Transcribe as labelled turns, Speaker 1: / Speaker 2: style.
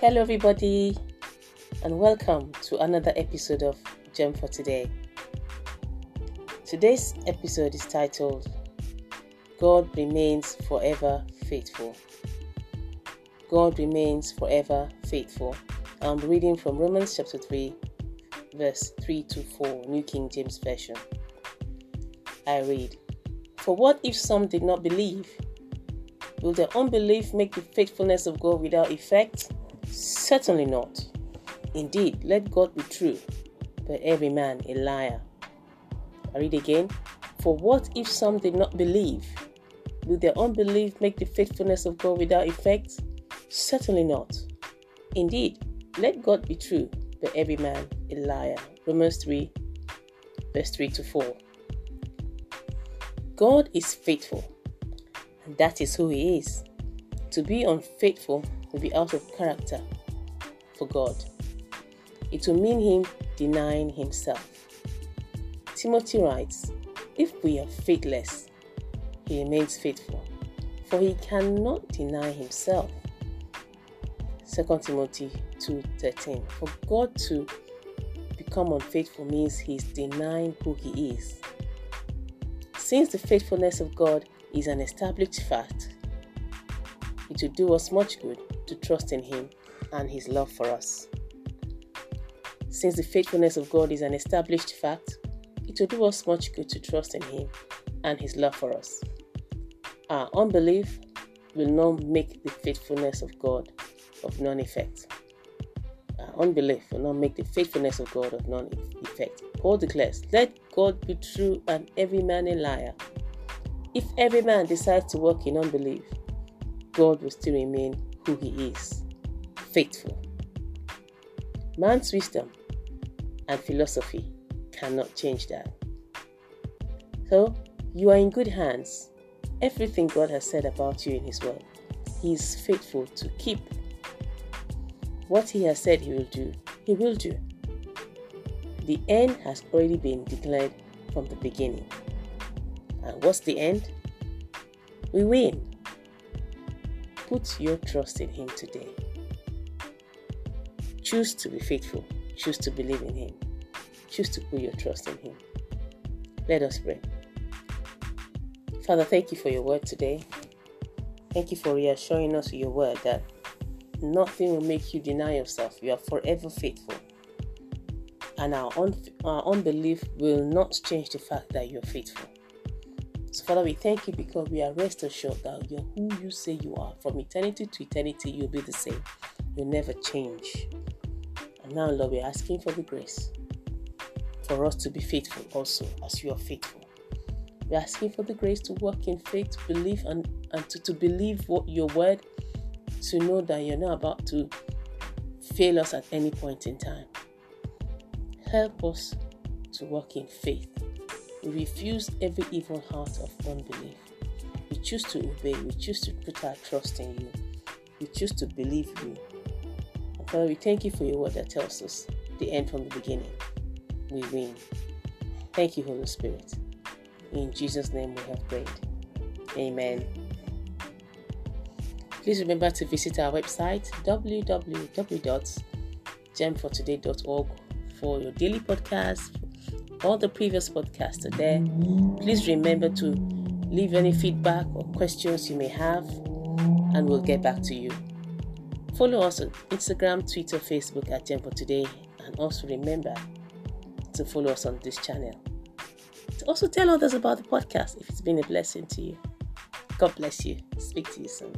Speaker 1: Hello, everybody, and welcome to another episode of Gem for Today. Today's episode is titled God Remains Forever Faithful. God remains forever faithful. I'm reading from Romans chapter 3, verse 3 to 4, New King James Version. I read, For what if some did not believe? Will their unbelief make the faithfulness of God without effect? Certainly not. Indeed, let God be true, but every man a liar. I read again. For what if some did not believe? Will their unbelief make the faithfulness of God without effect? Certainly not. Indeed, let God be true, but every man a liar. Romans 3, verse 3 to 4. God is faithful, and that is who He is. To be unfaithful will be out of character for God. It will mean Him denying Himself. Timothy writes, If we are faithless, He remains faithful, for He cannot deny Himself. 2 Timothy 2:13 For God to become unfaithful means He's denying who He is. Since the faithfulness of God is an established fact, it will do us much good to trust in Him and His love for us. Since the faithfulness of God is an established fact, it will do us much good to trust in Him and His love for us. Our unbelief will not make the faithfulness of God of none effect. Our unbelief will not make the faithfulness of God of none effect. Paul declares, Let God be true and every man a liar. If every man decides to walk in unbelief, God will still remain who he is faithful. Man's wisdom and philosophy cannot change that. So, you are in good hands. Everything God has said about you in His Word, He is faithful to keep. What He has said He will do, He will do. The end has already been declared from the beginning. And what's the end? We win. Put your trust in Him today. Choose to be faithful. Choose to believe in Him. Choose to put your trust in Him. Let us pray. Father, thank you for your word today. Thank you for reassuring us your word that nothing will make you deny yourself. You are forever faithful. And our, un- our unbelief will not change the fact that you're faithful. Father, we thank you because we are rest assured that you're who you say you are. From eternity to eternity, you'll be the same. You'll never change. And now, Lord, we're asking for the grace for us to be faithful also as you are faithful. We're asking for the grace to walk in faith, to believe, and, and to, to believe what your word, to know that you're not about to fail us at any point in time. Help us to walk in faith. We refuse every evil heart of unbelief. We choose to obey. We choose to put our trust in you. We choose to believe you. And Father, we thank you for your word that tells us the end from the beginning. We win. Thank you, Holy Spirit. In Jesus' name we have prayed. Amen. Please remember to visit our website www.gemfortoday.org for your daily podcast. All the previous podcasts are there. Please remember to leave any feedback or questions you may have, and we'll get back to you. Follow us on Instagram, Twitter, Facebook at Gem for Today, and also remember to follow us on this channel. To also tell others about the podcast if it's been a blessing to you. God bless you. Speak to you soon.